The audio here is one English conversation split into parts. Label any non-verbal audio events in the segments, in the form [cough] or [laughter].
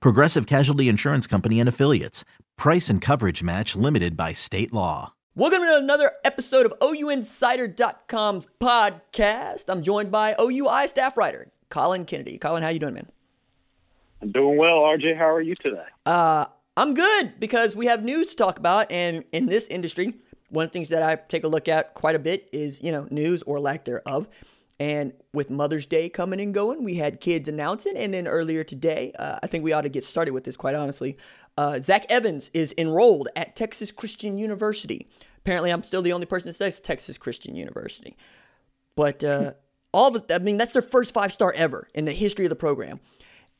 Progressive Casualty Insurance Company and Affiliates. Price and coverage match limited by state law. Welcome to another episode of OUinsider.com's podcast. I'm joined by OUI staff writer Colin Kennedy. Colin, how you doing, man? I'm doing well, RJ. How are you today? Uh, I'm good because we have news to talk about, and in this industry, one of the things that I take a look at quite a bit is, you know, news or lack thereof. And with Mother's Day coming and going, we had kids announcing. And then earlier today, uh, I think we ought to get started with this, quite honestly. Uh, Zach Evans is enrolled at Texas Christian University. Apparently, I'm still the only person that says Texas Christian University. But uh, [laughs] all it, I mean, that's their first five star ever in the history of the program.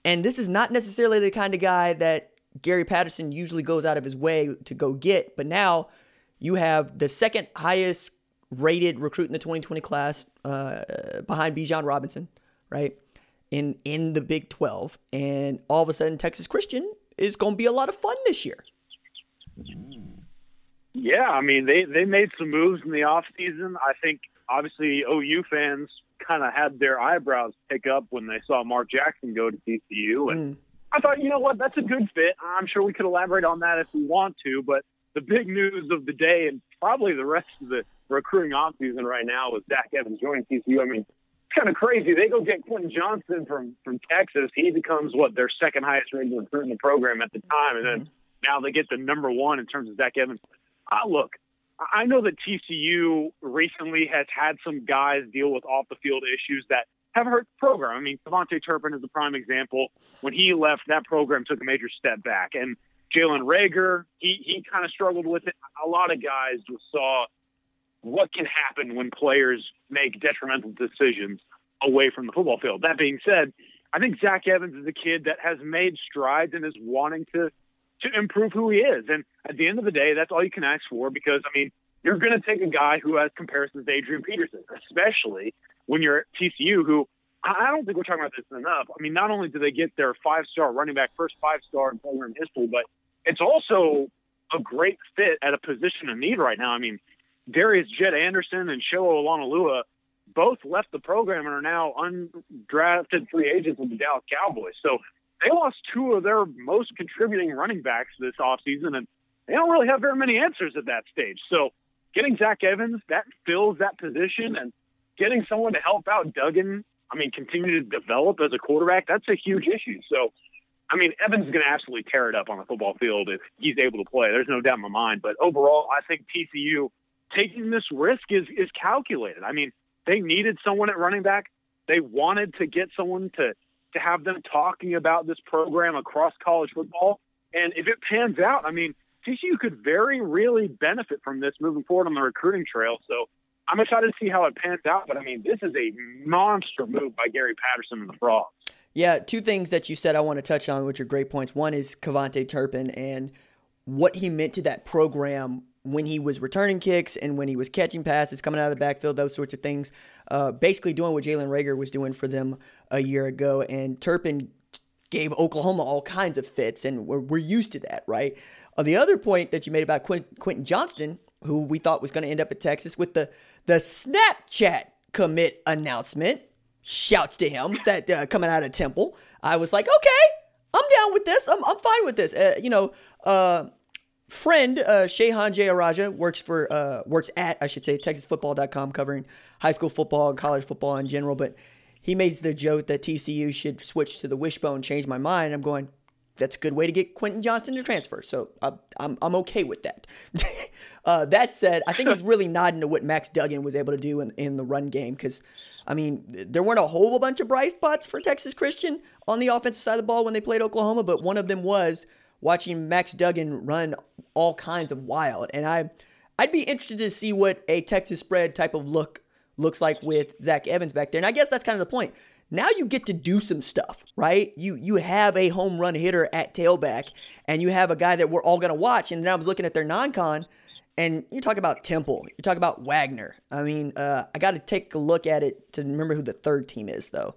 And this is not necessarily the kind of guy that Gary Patterson usually goes out of his way to go get. But now, you have the second highest rated recruit in the 2020 class uh, behind Bijan Robinson, right? In in the Big 12, and all of a sudden Texas Christian is going to be a lot of fun this year. Yeah, I mean they they made some moves in the off season. I think obviously OU fans kind of had their eyebrows pick up when they saw Mark Jackson go to TCU, and mm. I thought, you know what, that's a good fit. I'm sure we could elaborate on that if we want to, but the big news of the day and probably the rest of the recruiting offseason right now with Zach Evans joining TCU. I mean, it's kind of crazy. They go get Quentin Johnston from from Texas. He becomes what their second highest rated recruit in the program at the time, and then now they get the number one in terms of Zach Evans. Uh, look, I know that TCU recently has had some guys deal with off the field issues that have hurt the program. I mean, KaVontae Turpin is a prime example. When he left, that program took a major step back, and Jalen Reagor, he, he kind of struggled with it. A lot of guys just saw what can happen when players make detrimental decisions away from the football field. That being said, I think Zach Evans is a kid that has made strides and is wanting to to improve who he is. And at the end of the day, that's all you can ask for because I mean, you're going to take a guy who has comparisons to Adrian Peterson, especially when you're at TCU, who I don't think we're talking about this enough. I mean, not only do they get their five star running back, first five star in program history, but it's also a great fit at a position of need right now. I mean, Darius Jett Anderson and Sewo Olonilua both left the program and are now undrafted free agents with the Dallas Cowboys. So they lost two of their most contributing running backs this offseason, and they don't really have very many answers at that stage. So getting Zach Evans, that fills that position, and getting someone to help out Duggan, I mean, continue to develop as a quarterback, that's a huge issue. So I mean, Evans is going to absolutely tear it up on the football field if he's able to play. There's no doubt in my mind. But overall, I think TCU taking this risk is is calculated. I mean, they needed someone at running back. They wanted to get someone to to have them talking about this program across college football. And if it pans out, I mean, TCU could very really benefit from this moving forward on the recruiting trail. So I'm excited to see how it pans out. But I mean, this is a monster move by Gary Patterson and the Frogs. Yeah, two things that you said I want to touch on, which are great points. One is KaVontae Turpin and what he meant to that program when he was returning kicks and when he was catching passes, coming out of the backfield, those sorts of things. Uh, basically doing what Jalen Reagor was doing for them a year ago. And Turpin gave Oklahoma all kinds of fits, and we're, we're used to that, right? Uh, the other point that you made about Quint, Quentin Johnston, who we thought was going to end up at Texas, with the the Snapchat commit announcement, shouts to him that uh, coming out of Temple. I was like, okay, I'm down with this. I'm, I'm fine with this. Uh, you know, uh, friend uh, Shehan Jeyarajah works for uh, works at I should say TexasFootball.com covering high school football and college football in general. But he makes the joke that TCU should switch to the wishbone. Change my mind. I'm going. That's a good way to get Quentin Johnston to transfer. So I'm I'm okay with that. [laughs] uh, that said, I think he's really [laughs] nodding to what Max Duggan was able to do in, in the run game because I mean, there weren't a whole bunch of bright spots for Texas Christian on the offensive side of the ball when they played Oklahoma, but one of them was watching Max Duggan run all kinds of wild. And I, I'd be interested to see what a Texas spread type of look looks like with Zach Evans back there. And I guess that's kind of the point. now you get to do some stuff, right? You you have a home run hitter at tailback, and you have a guy that we're all gonna watch. And then I was looking at their non-con, and you talk about Temple, you talk about Wagner. I mean, uh, I got to take a look at it to remember who the third team is, though.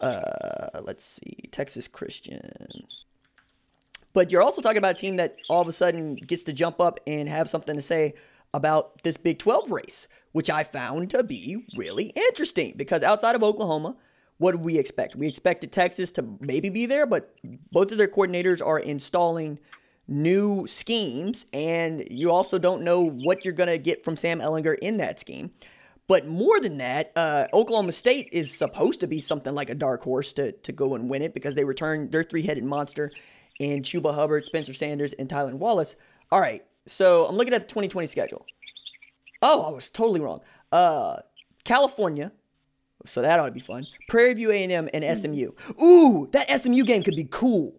Uh, let's see, Texas Christian. But you're also talking about a team that all of a sudden gets to jump up and have something to say about this Big 12 race, which I found to be really interesting because outside of Oklahoma, what do we expect? We expected Texas to maybe be there, but both of their coordinators are installing new schemes, and you also don't know what you're going to get from Sam Ehlinger in that scheme. But more than that, uh, Oklahoma State is supposed to be something like a dark horse to, to go and win it because they return their three headed monster in Chuba Hubbard, Spencer Sanders, and Tylan Wallace. All right, so I'm looking at the 2020 schedule. Oh, I was totally wrong. Uh, California, so that ought to be fun. Prairie View A&M and SMU. Ooh, that SMU game could be cool.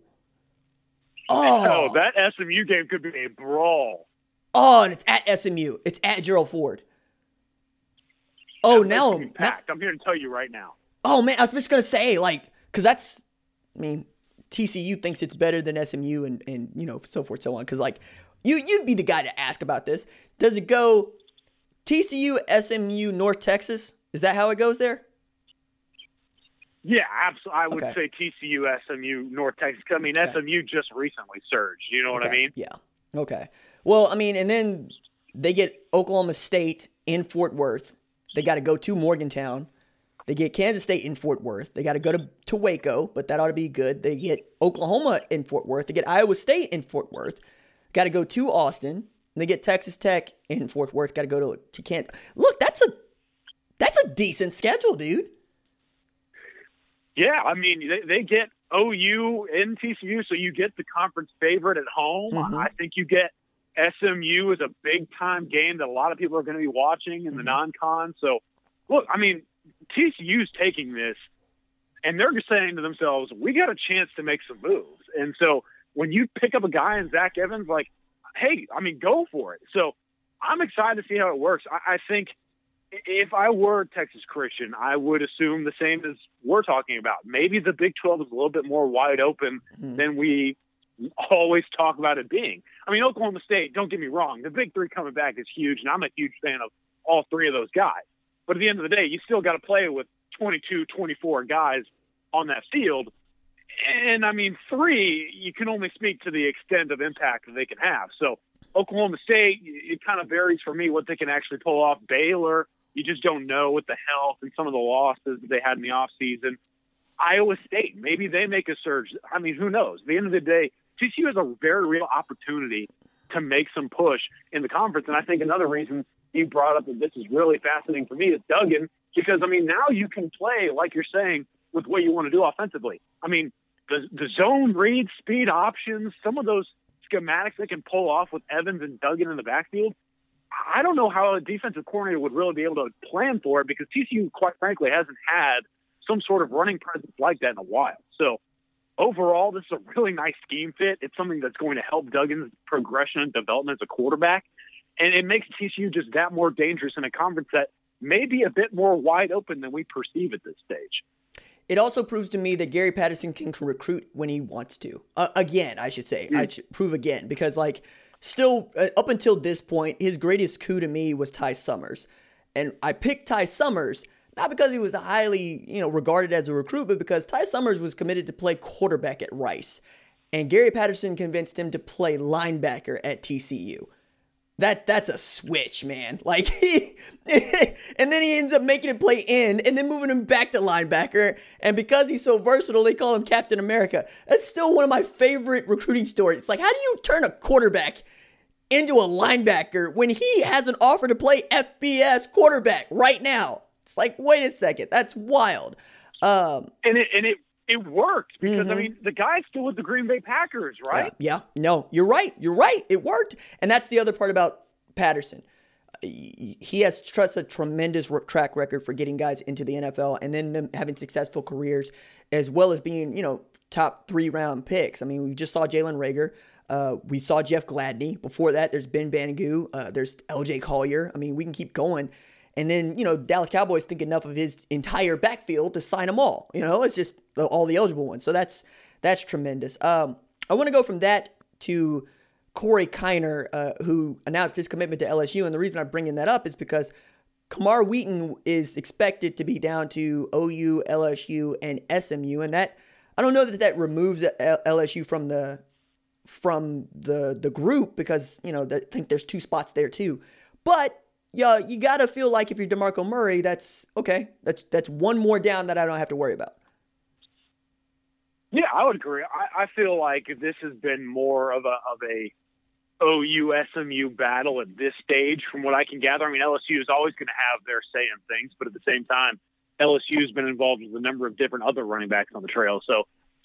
Oh, oh that SMU game could be a brawl. Oh, and it's at SMU. It's at Gerald Ford. Oh, now, now I'm here to tell you right now. Oh man, I was just gonna say like, cause that's, I mean, TCU thinks it's better than SMU and and you know so forth so on. Cause like, you you'd be the guy to ask about this. Does it go TCU, SMU, North Texas? Is that how it goes there? Yeah, absolutely. I would okay. say TCU, SMU, North Texas. I mean, okay. SMU just recently surged. You know okay. what I mean? Yeah. Okay. Well, I mean, and then they get Oklahoma State in Fort Worth. They got to go to Morgantown. They get Kansas State in Fort Worth. They got to go to, to Waco, but that ought to be good. They get Oklahoma in Fort Worth. They get Iowa State in Fort Worth. Got to go to Austin. And they get Texas Tech in Fort Worth. Got to go to to Kansas. Look, that's a that's a decent schedule, dude. Yeah, I mean they, they get OU in TCU, so you get the conference favorite at home. Mm-hmm. I think you get SMU is a big time game that a lot of people are going to be watching in the mm-hmm. non-con. So, look, I mean, TCU's taking this, and they're just saying to themselves, "We got a chance to make some moves." And so, when you pick up a guy in Zach Evans, like, hey, I mean, go for it. So, I'm excited to see how it works. I, I think if I were Texas Christian, I would assume the same as we're talking about. Maybe the Big 12 is a little bit more wide open mm-hmm. than we always talk about it being. I mean, Oklahoma State, don't get me wrong, the Big Three coming back is huge, and I'm a huge fan of all three of those guys. But at the end of the day, you still got to play with 22, 24 guys on that field. And I mean, three, you can only speak to the extent of impact that they can have. So, Oklahoma State, it kind of varies for me what they can actually pull off. Baylor, you just don't know with the health and some of the losses that they had in the offseason. Iowa State, maybe they make a surge. I mean, who knows? At the end of the day, TCU has a very real opportunity to make some push in the conference. And I think another reason you brought up that this is really fascinating for me is Duggan, because I mean, now you can play, like you're saying, with what you want to do offensively. I mean, the, the zone read, speed options, some of those schematics they can pull off with Evans and Duggan in the backfield. I don't know how a defensive coordinator would really be able to plan for it because TCU, quite frankly, hasn't had some sort of running presence like that in a while. So overall, this is a really nice scheme fit. It's something that's going to help Duggan's progression and development as a quarterback. And it makes TCU just that more dangerous in a conference that may be a bit more wide open than we perceive at this stage. It also proves to me that Gary Patterson can recruit when he wants to. Uh, again, I should say. Mm. I should prove again because, like, still, uh, up until this point, his greatest coup to me was Ty Summers. And I picked Ty Summers not because he was highly, you know, regarded as a recruit, but because Ty Summers was committed to play quarterback at Rice. And Gary Patterson convinced him to play linebacker at TCU. That that's a switch, man. [laughs] Like he, and then he ends up making him play end and then moving him back to linebacker. And because he's so versatile, they call him Captain America. That's still one of my favorite recruiting stories. It's like, how do you turn a quarterback into a linebacker when he has an offer to play FBS quarterback right now? It's like, wait a second, that's wild. Um, and it and it it worked because mm-hmm. I mean the guy's still with the Green Bay Packers, right? Yeah, yeah, no, you're right. You're right. It worked, and that's the other part about Patterson. He has such a tremendous track record for getting guys into the NFL and then them having successful careers, as well as being you know top three round picks. I mean, we just saw Jalen Reagor. Uh, we saw Jeff Gladney. Before that, there's Ben Banogu. Uh, there's LJ Collier. I mean, we can keep going. And then, you know, Dallas Cowboys think enough of his entire backfield to sign them all. You know, it's just all the eligible ones. So that's that's tremendous. Um, I want to go from that to Corey Kiner, uh, who announced his commitment to LSU. And the reason I'm bringing that up is because Camar Wheaton is expected to be down to OU, LSU, and SMU, and that I don't know that that removes LSU from the from the the group because you know I think there's two spots there too. But yeah, you gotta feel like if you're DeMarco Murray, that's okay. That's that's one more down that I don't have to worry about. Yeah, I would agree. I, I feel like this has been more of a of a OU SMU battle at this stage, from what I can gather. I mean, LSU is always going to have their say in things, but at the same time, LSU has been involved with a number of different other running backs on the trail. So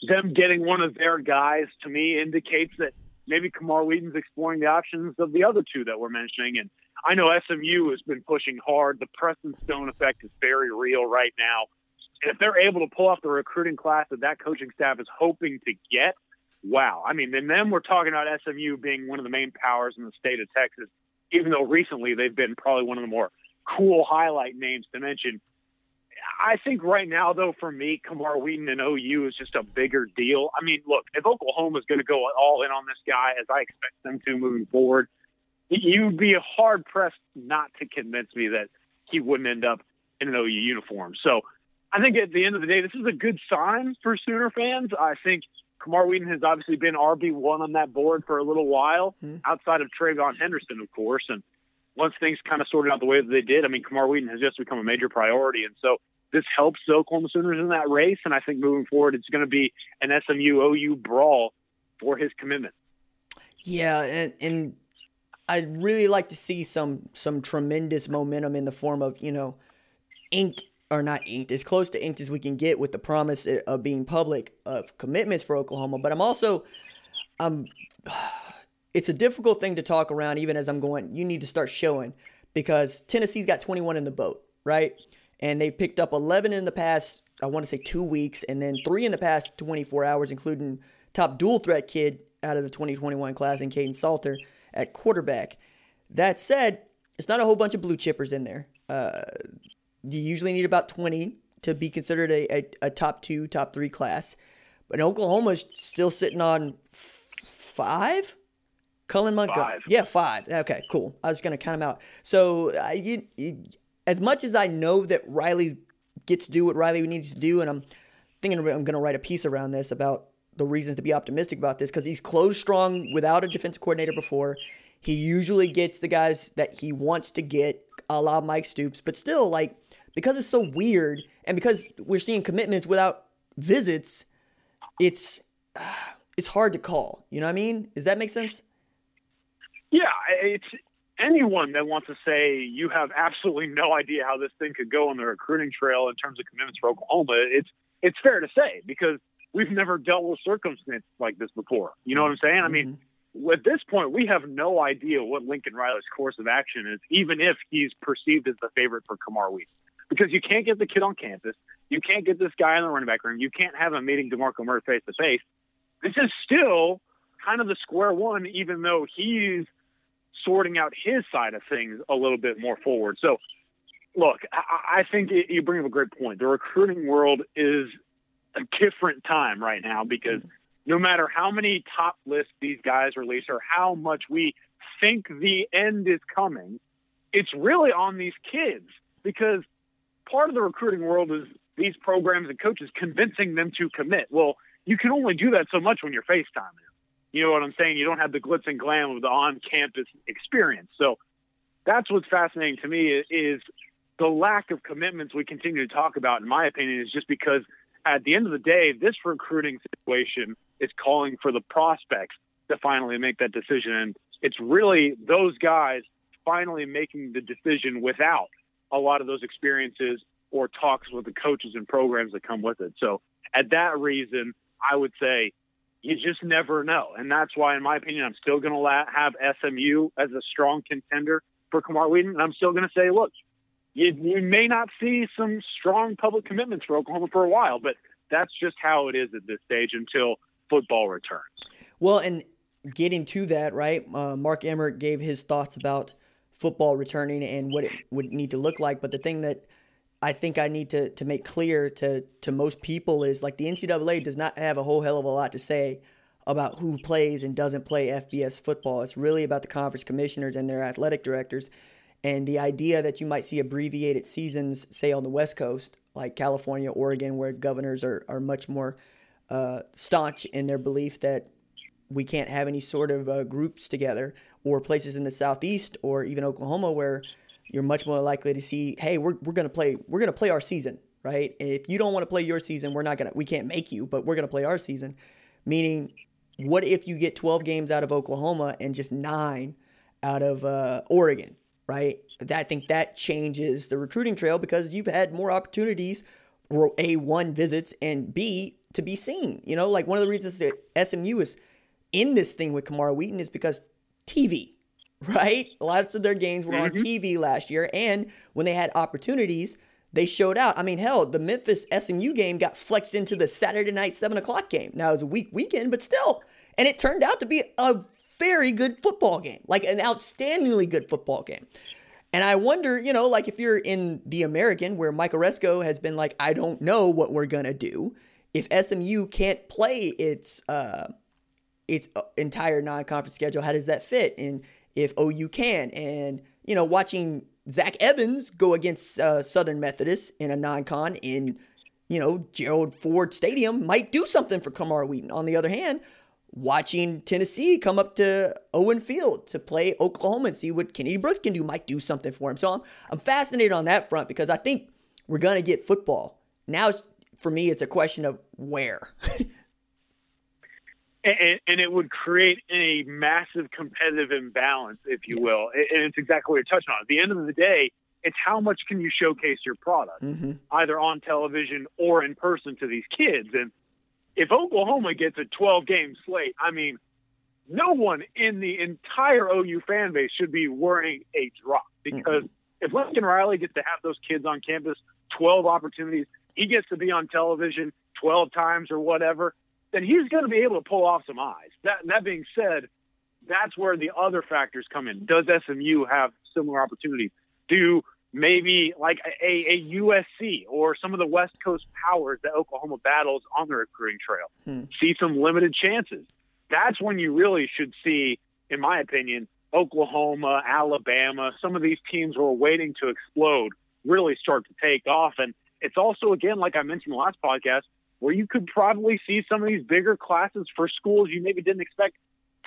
them getting one of their guys to me indicates that maybe Camar Wheaton's exploring the options of the other two that we're mentioning. And I know SMU has been pushing hard. The Preston Stone effect is very real right now. And if they're able to pull off the recruiting class that that coaching staff is hoping to get, wow. I mean, and then we're talking about SMU being one of the main powers in the state of Texas, even though recently they've been probably one of the more cool highlight names to mention. I think right now, though, for me, Camar Wheaton and OU is just a bigger deal. I mean, look, if Oklahoma is going to go all in on this guy, as I expect them to moving forward, you'd be hard pressed not to convince me that he wouldn't end up in an OU uniform. So I think at the end of the day, this is a good sign for Sooner fans. I think Camar Wheaton has obviously been RB1 on that board for a little while, mm-hmm. outside of TreVeyon Henderson, of course. And once things kind of sorted out the way that they did, I mean, Camar Wheaton has just become a major priority. And so this helps the Oklahoma Sooners in that race. And I think moving forward, it's going to be an SMU OU brawl for his commitment. Yeah. And, and I'd really like to see some, some tremendous momentum in the form of, you know, inked or not inked, as close to inked as we can get with the promise eh, of being public of commitments for Oklahoma. But I'm also, I'm, [sighs] it's a difficult thing to talk around even as I'm going, you need to start showing because Tennessee's got 21 in the boat, right? And they've picked up 11 in the past, I want to say two weeks, and then three in the past 24 hours, including top dual threat kid out of the 2021 class in Kaidon Salter at quarterback. That said, it's not a whole bunch of blue chippers in there. Uh, you usually need about 20 to be considered a, a, a top two, top three class. But Oklahoma's still sitting on f- five. Cullen Montgomery. Yeah, five. Okay, cool. I was going to count them out. So uh, you, you, as much as I know that Riley gets to do what Riley needs to do, and I'm thinking I'm going to write a piece around this about the reasons to be optimistic about this because he's closed strong without a defensive coordinator before. He usually gets the guys that he wants to get, a la Mike Stoops, but still, like, because it's so weird and because we're seeing commitments without visits, it's [sighs] it's hard to call. You know what I mean? Does that make sense? Yeah, it's anyone that wants to say you have absolutely no idea how this thing could go on the recruiting trail in terms of commitments for Oklahoma. It's it's fair to say because we've never dealt with circumstances like this before. You know what I'm saying? I mean, mm-hmm. at this point, we have no idea what Lincoln Riley's course of action is, even if he's perceived as the favorite for Camar Wheaton because you can't get the kid on campus. You can't get this guy in the running back room. You can't have him meeting DeMarco Murray face to face. This is still kind of the square one, even though he's sorting out his side of things a little bit more forward. So, look, I, I think you bring up a great point. The recruiting world is a different time right now because no matter how many top lists these guys release or how much we think the end is coming, it's really on these kids because part of the recruiting world is these programs and coaches convincing them to commit. Well, you can only do that so much when you're FaceTiming. You know what I'm saying? You don't have the glitz and glam of the on-campus experience. So that's what's fascinating to me is the lack of commitments we continue to talk about. In my opinion, is just because at the end of the day, this recruiting situation is calling for the prospects to finally make that decision, and it's really those guys finally making the decision without a lot of those experiences or talks with the coaches and programs that come with it. So, at that reason, I would say you just never know. And that's why, in my opinion, I'm still going to have SMU as a strong contender for Camar Wheaton. And I'm still going to say, look, you, you may not see some strong public commitments for Oklahoma for a while, but that's just how it is at this stage until football returns. Well, and getting to that, right? Uh, Mark Emmert gave his thoughts about football returning and what it would need to look like. But the thing that I think I need to, to make clear to, to most people is like the NCAA does not have a whole hell of a lot to say about who plays and doesn't play FBS football. It's really about the conference commissioners and their athletic directors. And the idea that you might see abbreviated seasons, say on the West Coast, like California, Oregon, where governors are, are much more uh, staunch in their belief that we can't have any sort of uh, groups together, or places in the Southeast or even Oklahoma where you're much more likely to see, hey, we're, we're gonna play we're gonna play our season, right? if you don't want to play your season, we're not gonna we can't make you, but we're gonna play our season. Meaning what if you get 12 games out of Oklahoma and just nine out of uh, Oregon, right? I think that changes the recruiting trail because you've had more opportunities for A, one, visits, and B, to be seen. You know, like one of the reasons that SMU is in this thing with Kamara Wheaton is because TV, [laughs] right? Lots of their games were on mm-hmm. TV last year. And when they had opportunities, they showed out. I mean, hell, the Memphis SMU game got flexed into the Saturday night seven o'clock game. Now it was a week weekend, but still, and it turned out to be a very good football game, like an outstandingly good football game. And I wonder, you know, like if you're in the American where Mike Aresco has been like, I don't know what we're gonna do. If SMU can't play its uh, its uh, entire non-conference schedule, how does that fit? And if OU can, and you know, watching Zach Evans go against uh, Southern Methodist in a non-con in, you know, Gerald Ford Stadium might do something for Camar Wheaton. On the other hand, watching Tennessee come up to Owen Field to play Oklahoma and see what Kennedy Brooks can do might do something for him. So I'm, I'm fascinated on that front because I think we're going to get football. Now, for me, it's a question of where. [laughs] and, and, it would create a massive competitive imbalance, if you yes. will. And it's exactly what you're touching on. At the end of the day, it's how much can you showcase your product, mm-hmm. either on television or in person to these kids. And if Oklahoma gets a 12 game slate, I mean, no one in the entire OU fan base should be worrying a drop because mm-hmm. if Lincoln Riley gets to have those kids on campus 12 opportunities, he gets to be on television 12 times or whatever then he's going to be able to pull off some eyes. That, that being said, that's where the other factors come in. Does SMU have similar opportunities? Do maybe like a, a USC or some of the West Coast powers that Oklahoma battles on the recruiting trail hmm. see some limited chances? That's when you really should see, in my opinion, Oklahoma, Alabama, some of these teams who are waiting to explode really start to take off. And it's also, again, like I mentioned in the last podcast, where you could probably see some of these bigger classes for schools you maybe didn't expect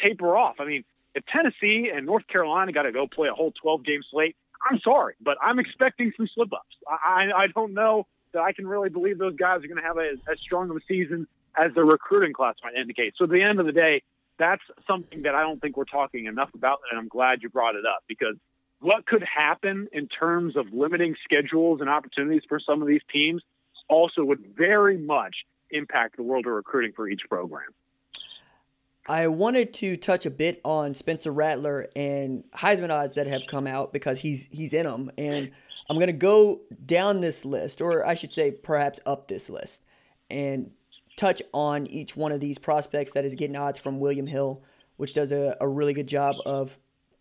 taper off. I mean, if Tennessee and North Carolina got to go play a whole 12 game slate, I'm sorry, but I'm expecting some slip ups. I, I don't know that I can really believe those guys are going to have a, as strong of a season as the recruiting class might indicate. So at the end of the day, that's something that I don't think we're talking enough about, and I'm glad you brought it up because what could happen in terms of limiting schedules and opportunities for some of these teams also would very much impact the world of recruiting for each program. I wanted to touch a bit on Spencer Rattler and Heisman odds that have come out because he's he's in them, and I'm to go down this list, or I should say, perhaps up this list, and touch on each one of these prospects that is getting odds from William Hill, which does a, a really good job of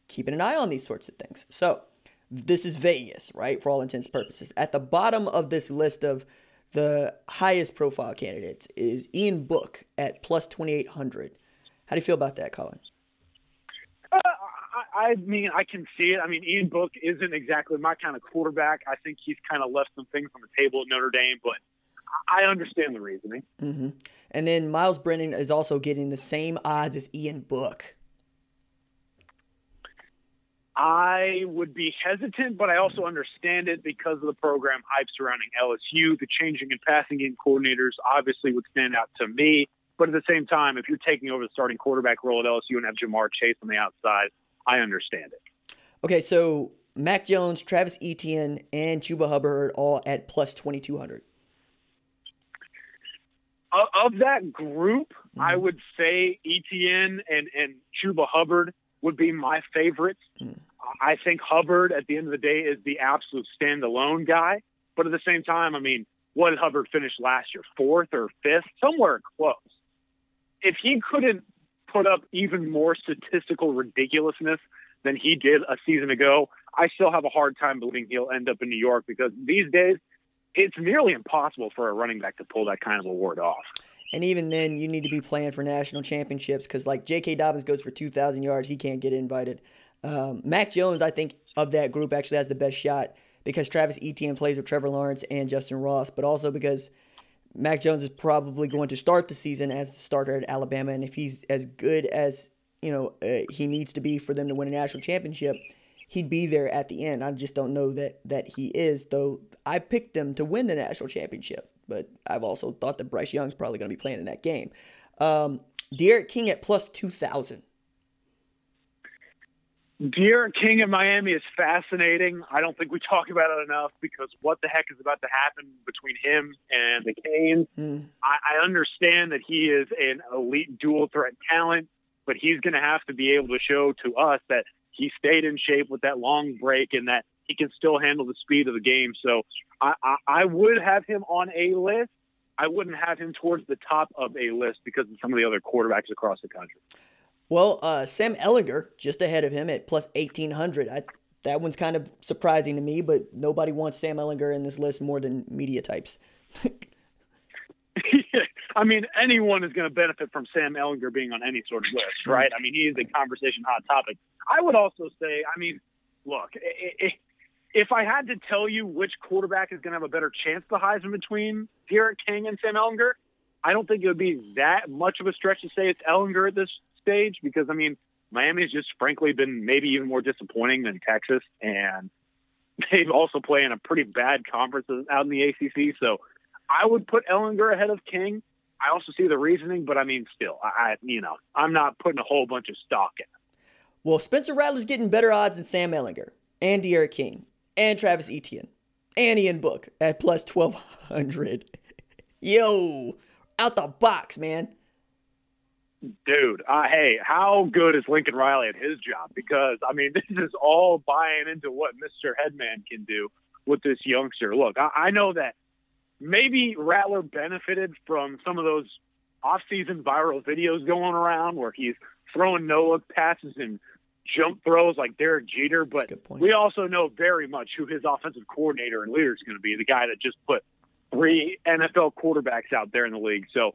keeping an eye on these sorts of things. So this is Vegas, right? For all intents and purposes. At the bottom of this list of the highest profile candidates is Ian Book at plus 2,800. How do you feel about that, Colin? Uh, I, I mean, I can see it. I mean, Ian Book isn't exactly my kind of quarterback. I think he's kind of left some things on the table at Notre Dame, but I understand the reasoning. Mm-hmm. And then Myles Brennan is also getting the same odds as Ian Book. I would be hesitant, but I also understand it because of the program hype surrounding LSU. The changing and passing game coordinators obviously would stand out to me. But at the same time, if you're taking over the starting quarterback role at LSU and have Ja'Marr Chase on the outside, I understand it. Okay, so Mac Jones, Travis Etienne, and Chuba Hubbard all at plus 2,200. Of that group, mm-hmm. I would say Etienne and, and Chuba Hubbard would be my favorites. Mm. I think Hubbard, at the end of the day, is the absolute standalone guy. But at the same time, I mean, what did Hubbard finish last year? Fourth or fifth? Somewhere close. If he couldn't put up even more statistical ridiculousness than he did a season ago, I still have a hard time believing he'll end up in New York because these days it's nearly impossible for a running back to pull that kind of award off. And even then, you need to be playing for national championships because, like, J.K. Dobbins goes for 2,000 yards. He can't get invited. Um, Mac Jones, I think, of that group actually has the best shot because Travis Etienne plays with Trevor Lawrence and Justin Ross, but also because Mac Jones is probably going to start the season as the starter at Alabama. And if he's as good as, you know, uh, he needs to be for them to win a national championship, he'd be there at the end. I just don't know that that he is, though I picked them to win the national championship but I've also thought that Bryce Young's probably going to be playing in that game. Um, D'Eriq King at plus 2,000. D'Eriq King in Miami is fascinating. I don't think we talk about it enough because what the heck is about to happen between him and the Canes? Mm. I, I understand that he is an elite dual threat talent, but he's going to have to be able to show to us that he stayed in shape with that long break and that he can still handle the speed of the game. So I, I, I would have him on a list. I wouldn't have him towards the top of a list because of some of the other quarterbacks across the country. Well, uh, Sam Ehlinger just ahead of him at plus eighteen hundred. That one's kind of surprising to me, but nobody wants Sam Ehlinger in this list more than media types. [laughs] I mean, anyone is going to benefit from Sam Ehlinger being on any sort of list, right? I mean, he is a conversation hot topic. I would also say, I mean, look, if I had to tell you which quarterback is going to have a better chance to Heisman between D'Eriq King and Sam Ehlinger, I don't think it would be that much of a stretch to say it's Ehlinger at this stage because, I mean, Miami's just frankly been maybe even more disappointing than Texas, and [laughs] they've also played in a pretty bad conference out in the ACC. So I would put Ehlinger ahead of King. I also see the reasoning, but I mean, still, I you know, I'm not putting a whole bunch of stock in. Well, Spencer Rattler's getting better odds than Sam Ehlinger and D'Eriq King and Travis Etienne and Ian Book at plus 1200. [laughs] Yo, out the box, man. Dude, uh, hey, how good is Lincoln Riley at his job? Because, I mean, [laughs] this is all buying into what Mr. Headman can do with this youngster. Look, I, I know that maybe Rattler benefited from some of those off-season viral videos going around where he's throwing no-look passes and – jump throws like Derek Jeter, but we also know very much who his offensive coordinator and leader is going to be the guy that just put three NFL quarterbacks out there in the league. So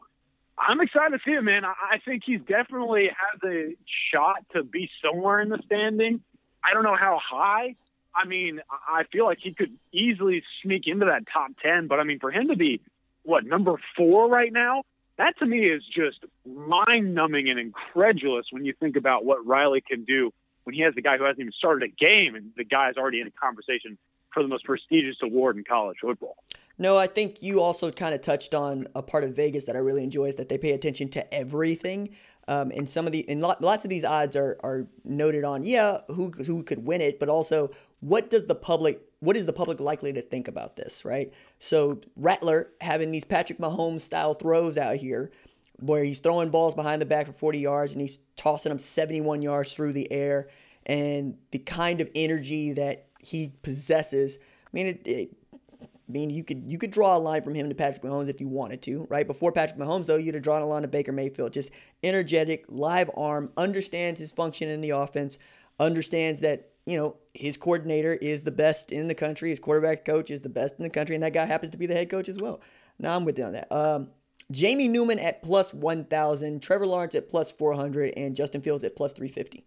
I'm excited to see him, man. I think he's definitely has a shot to be somewhere in the standing. I don't know how high. I mean, I feel like he could easily sneak into that top 10, but I mean, for him to be, what, number four right now? That to me is just mind numbing and incredulous when you think about what Riley can do when he has the guy who hasn't even started a game and the guy's already in a conversation for the most prestigious award in college football. No, I think you also kind of touched on a part of Vegas that I really enjoy is that they pay attention to everything. Um, and some of the and lots of these odds are are noted on yeah who who could win it, but also what does the public what is the public likely to think about this, right? So Rattler having these Patrick Mahomes style throws out here where he's throwing balls behind the back for 40 yards and he's tossing them 71 yards through the air and the kind of energy that he possesses. I mean, it, it, I mean, you could you could draw a line from him to Patrick Mahomes if you wanted to, right? Before Patrick Mahomes, though, you'd have drawn a line to Baker Mayfield. Just energetic, live arm, understands his function in the offense, understands that you know his coordinator is the best in the country, his quarterback coach is the best in the country, and that guy happens to be the head coach as well. Now I'm with you on that. Um, Jamie Newman at plus 1,000, Trevor Lawrence at plus 400, and Justin Fields at plus 350.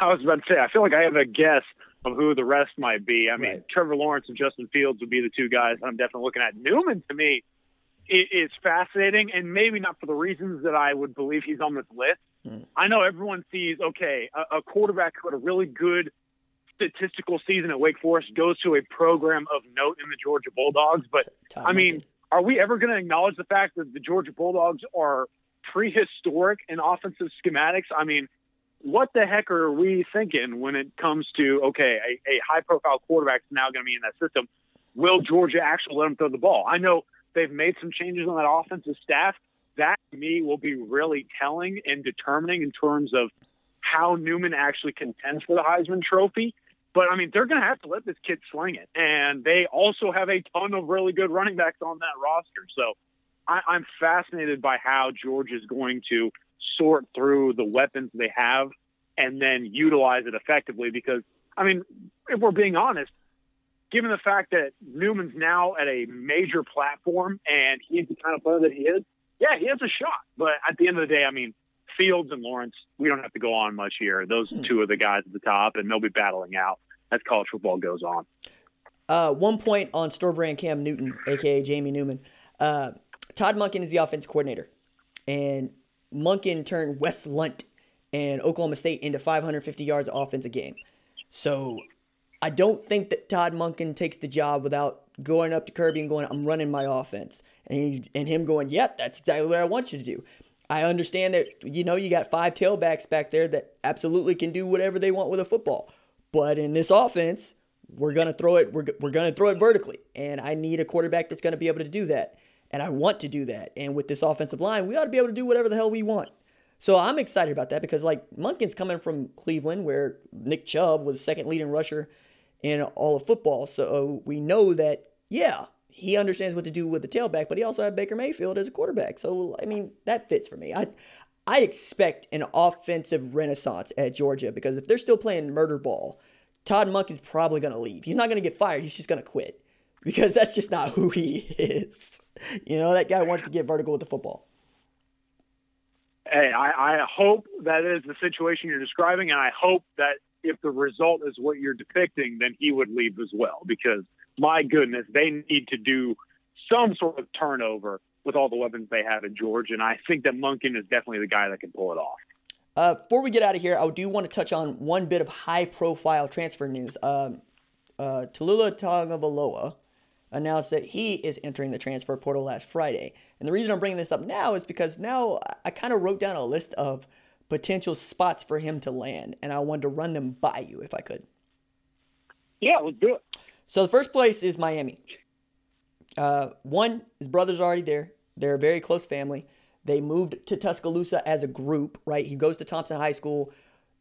I was about to say, I feel like I have a guess of who the rest might be. I mean, right. Trevor Lawrence and Justin Fields would be the two guys I'm definitely looking at. Newman, to me, is fascinating, and maybe not for the reasons that I would believe he's on this list. Hmm. I know everyone sees, okay, a, a quarterback who had a really good statistical season at Wake Forest goes to a program of note in the Georgia Bulldogs, but Tom I mean, are we ever going to acknowledge the fact that the Georgia Bulldogs are prehistoric in offensive schematics? I mean, what the heck are we thinking when it comes to okay, a, a high profile quarterback is now going to be in that system? Will Georgia actually let him throw the ball? I know they've made some changes on that offensive staff. That to me will be really telling and determining in terms of how Newman actually contends for the Heisman Trophy. But I mean, they're going to have to let this kid sling it, and they also have a ton of really good running backs on that roster. So I, I'm fascinated by how George is going to sort through the weapons they have and then utilize it effectively. Because, I mean, if we're being honest, given the fact that Newman's now at a major platform and he's the kind of player that he is, yeah, he has a shot. But at the end of the day, I mean, Fields and Lawrence, we don't have to go on much here. Those hmm. two are the guys at the top, and they'll be battling out as college football goes on. Uh, one point on store brand Cam Newton, aka Jamie Newman. Uh, Todd Monken is the offense coordinator, and Monken turned Wes Lunt and Oklahoma State into 550 yards of offense a game. So I don't think that Todd Monken takes the job without going up to Kirby and going, "I'm running my offense," and he's, and him going, "Yep, yeah, that's exactly what I want you to do." I understand that you know you got five tailbacks back there that absolutely can do whatever they want with a football, but in this offense, we're gonna throw it. We're, we're gonna throw it vertically, and I need a quarterback that's gonna be able to do that, and I want to do that. And with this offensive line, we ought to be able to do whatever the hell we want. So I'm excited about that because like Monken's coming from Cleveland, where Nick Chubb was second leading rusher in all of football. So we know that yeah, he understands what to do with the tailback, but he also had Baker Mayfield as a quarterback. So I mean that fits for me. I I expect an offensive renaissance at Georgia because if they're still playing murder ball Todd Monken's probably going to leave. He's not going to get fired. He's just going to quit because that's just not who he is. You know, that guy wants to get vertical with the football. Hey, I, I hope that is the situation you're describing, and I hope that if the result is what you're depicting, then he would leave as well. Because my goodness, they need to do some sort of turnover with all the weapons they have in Georgia, and I think that Monken is definitely the guy that can pull it off. Uh, before we get out of here, I do want to touch on one bit of high profile transfer news. Um, uh, Taulia Tagovailoa announced that he is entering the transfer portal last Friday. And the reason I'm bringing this up now is because now I kind of wrote down a list of potential spots for him to land, and I wanted to run them by you if I could. Yeah, let's do it. So the first place is Miami. Uh, one, his brother's already there. They're a very close family. They moved to Tuscaloosa as a group, right? He goes to Thompson High School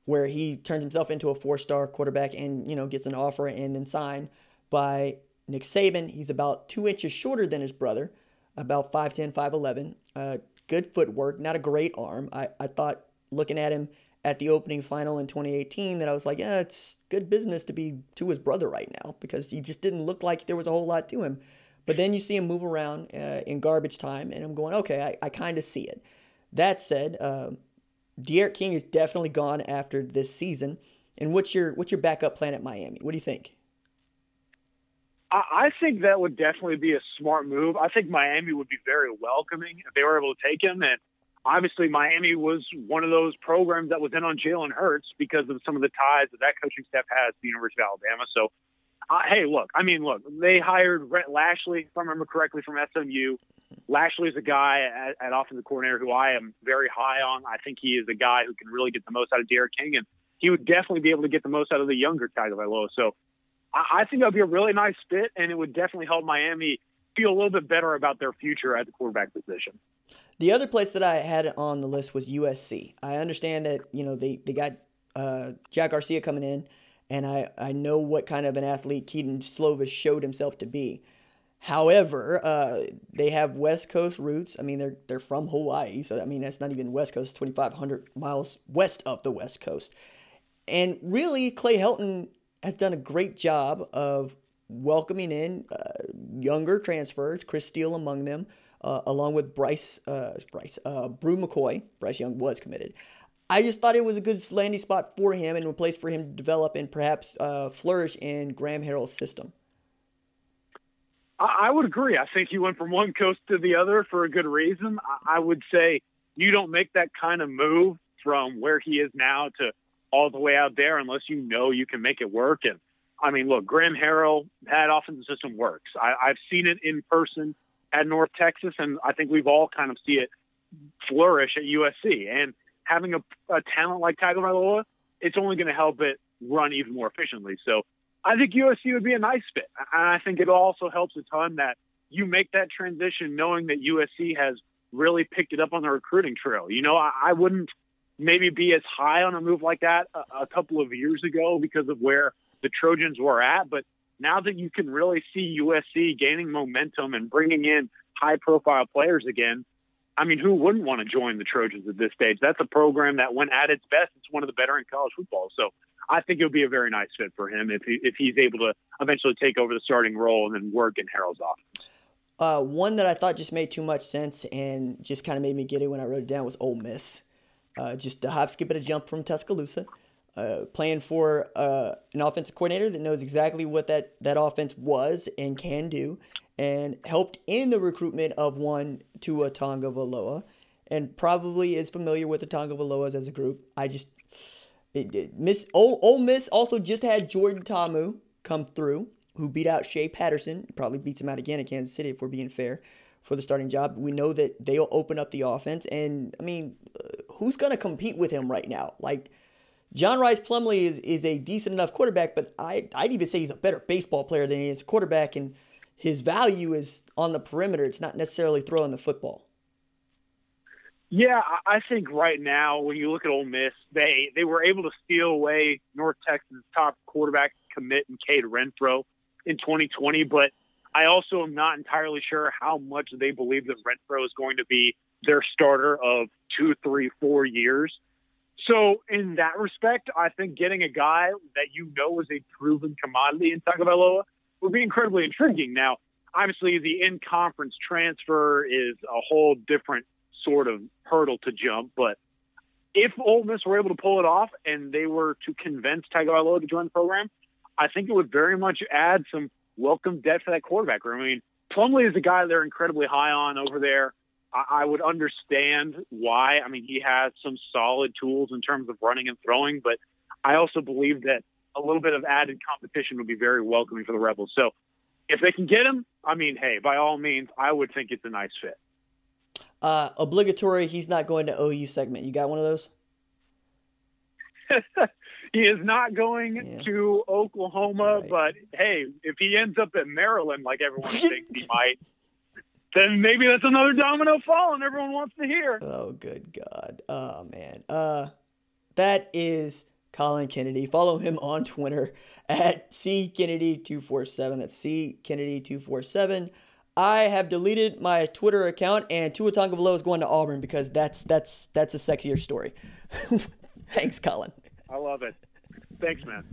where he turns himself into a four-star quarterback and, you know, gets an offer and then signed by Nick Saban. He's about two inches shorter than his brother, about 5'10", 5'11". Uh, good footwork, not a great arm. I, I thought looking at him at the opening final in 2018 that I was like, yeah, it's good business to be to his brother right now because he just didn't look like there was a whole lot to him. But then you see him move around uh, in garbage time, and I'm going, okay, I, I kind of see it. That said, uh, D'Eriq King is definitely gone after this season. And what's your what's your backup plan at Miami? What do you think? I think that would definitely be a smart move. I think Miami would be very welcoming if they were able to take him. And obviously, Miami was one of those programs that was in on Jalen Hurts because of some of the ties that that coaching staff has to the University of Alabama. So uh, hey, look, I mean, look, they hired Rhett Lashlee, if I remember correctly, from SMU. Lashlee is a guy at, at offensive coordinator who I am very high on. I think he is a guy who can really get the most out of D'Eriq King, and he would definitely be able to get the most out of the younger Tagovailoa. So I, I think that would be a really nice fit, and it would definitely help Miami feel a little bit better about their future at the quarterback position. The other place that I had on the list was USC. I understand that you know they they got uh, Jack Garcia coming in and I, I know what kind of an athlete Kedon Slovis showed himself to be. However, uh, they have West Coast roots. I mean, they're they're from Hawaii, so I mean that's not even West Coast. Twenty five hundred miles west of the West Coast, and really, Clay Helton has done a great job of welcoming in uh, younger transfers. Chris Steele among them, uh, along with Bryce uh, Bryce uh, Bru McCoy. Bryce Young was committed. I just thought it was a good landing spot for him and a place for him to develop and perhaps uh, flourish in Graham Harrell's system. I would agree. I think he went from one coast to the other for a good reason. I would say you don't make that kind of move from where he is now to all the way out there unless you know you can make it work. And I mean, look, Graham Harrell, that offensive system works. I, I've seen it in person at North Texas, and I think we've all kind of see it flourish at USC. And having a, a talent like Tagovailoa, it's only going to help it run even more efficiently. So I think USC would be a nice fit. And I think it also helps a ton that you make that transition knowing that USC has really picked it up on the recruiting trail. You know, I, I wouldn't maybe be as high on a move like that a, a couple of years ago because of where the Trojans were at. But now that you can really see USC gaining momentum and bringing in high profile players again, I mean, who wouldn't want to join the Trojans at this stage? That's a program that, when at its best, it's one of the better in college football. So I think it would be a very nice fit for him if he, if he's able to eventually take over the starting role and then work in Harrell's office. Uh, one that I thought just made too much sense and just kind of made me it when I wrote it down was Ole Miss. Uh, just a hop, skip, and a jump from Tuscaloosa. Uh, playing for uh, an offensive coordinator that knows exactly what that, that offense was and can do, and helped in the recruitment of one Tua Valoa, and probably is familiar with the Tagovailoas as a group. I just it, it, Miss Ole, Ole Miss also just had Jordan Ta'amu come through, who beat out Shea Patterson. Probably beats him out again in Kansas City if we're being fair for the starting job. We know that they'll open up the offense, and I mean, who's gonna compete with him right now? Like. John Rice Plumlee is, is a decent enough quarterback, but I, I'd even say he's a better baseball player than he is a quarterback, and his value is on the perimeter. It's not necessarily throwing the football. Yeah, I think right now when you look at Ole Miss, they they were able to steal away North Texas' top quarterback commit in Cade Renfro in 2020, but I also am not entirely sure how much they believe that Renfro is going to be their starter of two, three, four years. So in that respect, I think getting a guy that you know is a proven commodity in Tagovailoa would be incredibly intriguing. Now, obviously, the in-conference transfer is a whole different sort of hurdle to jump. But if Ole Miss were able to pull it off and they were to convince Tagovailoa to join the program, I think it would very much add some welcome depth for that quarterback room. I mean, Plumlee is a guy they're incredibly high on over there. I, I would understand why. I mean, he has some solid tools in terms of running and throwing, but I also believe that a little bit of added competition would be very welcoming for the Rebels. So if they can get him, I mean, hey, by all means, I would think it's a nice fit. Uh, obligatory, he's not going to OU segment. You got one of those? [laughs] he is not going yeah. to Oklahoma, right. but hey, if he ends up at Maryland like everyone [laughs] thinks he might, then maybe that's another domino falling everyone wants to hear. Oh, good God. Oh, man. Uh, that is Colin Kennedy. Follow him on Twitter [laughs] at C Kennedy 247. That's C Kennedy 247. I have deleted my Twitter account, and Tua Tagovailoa is going to Auburn because that's that's that's a sexier story. [laughs] Thanks, Colin. I love it. Thanks, man.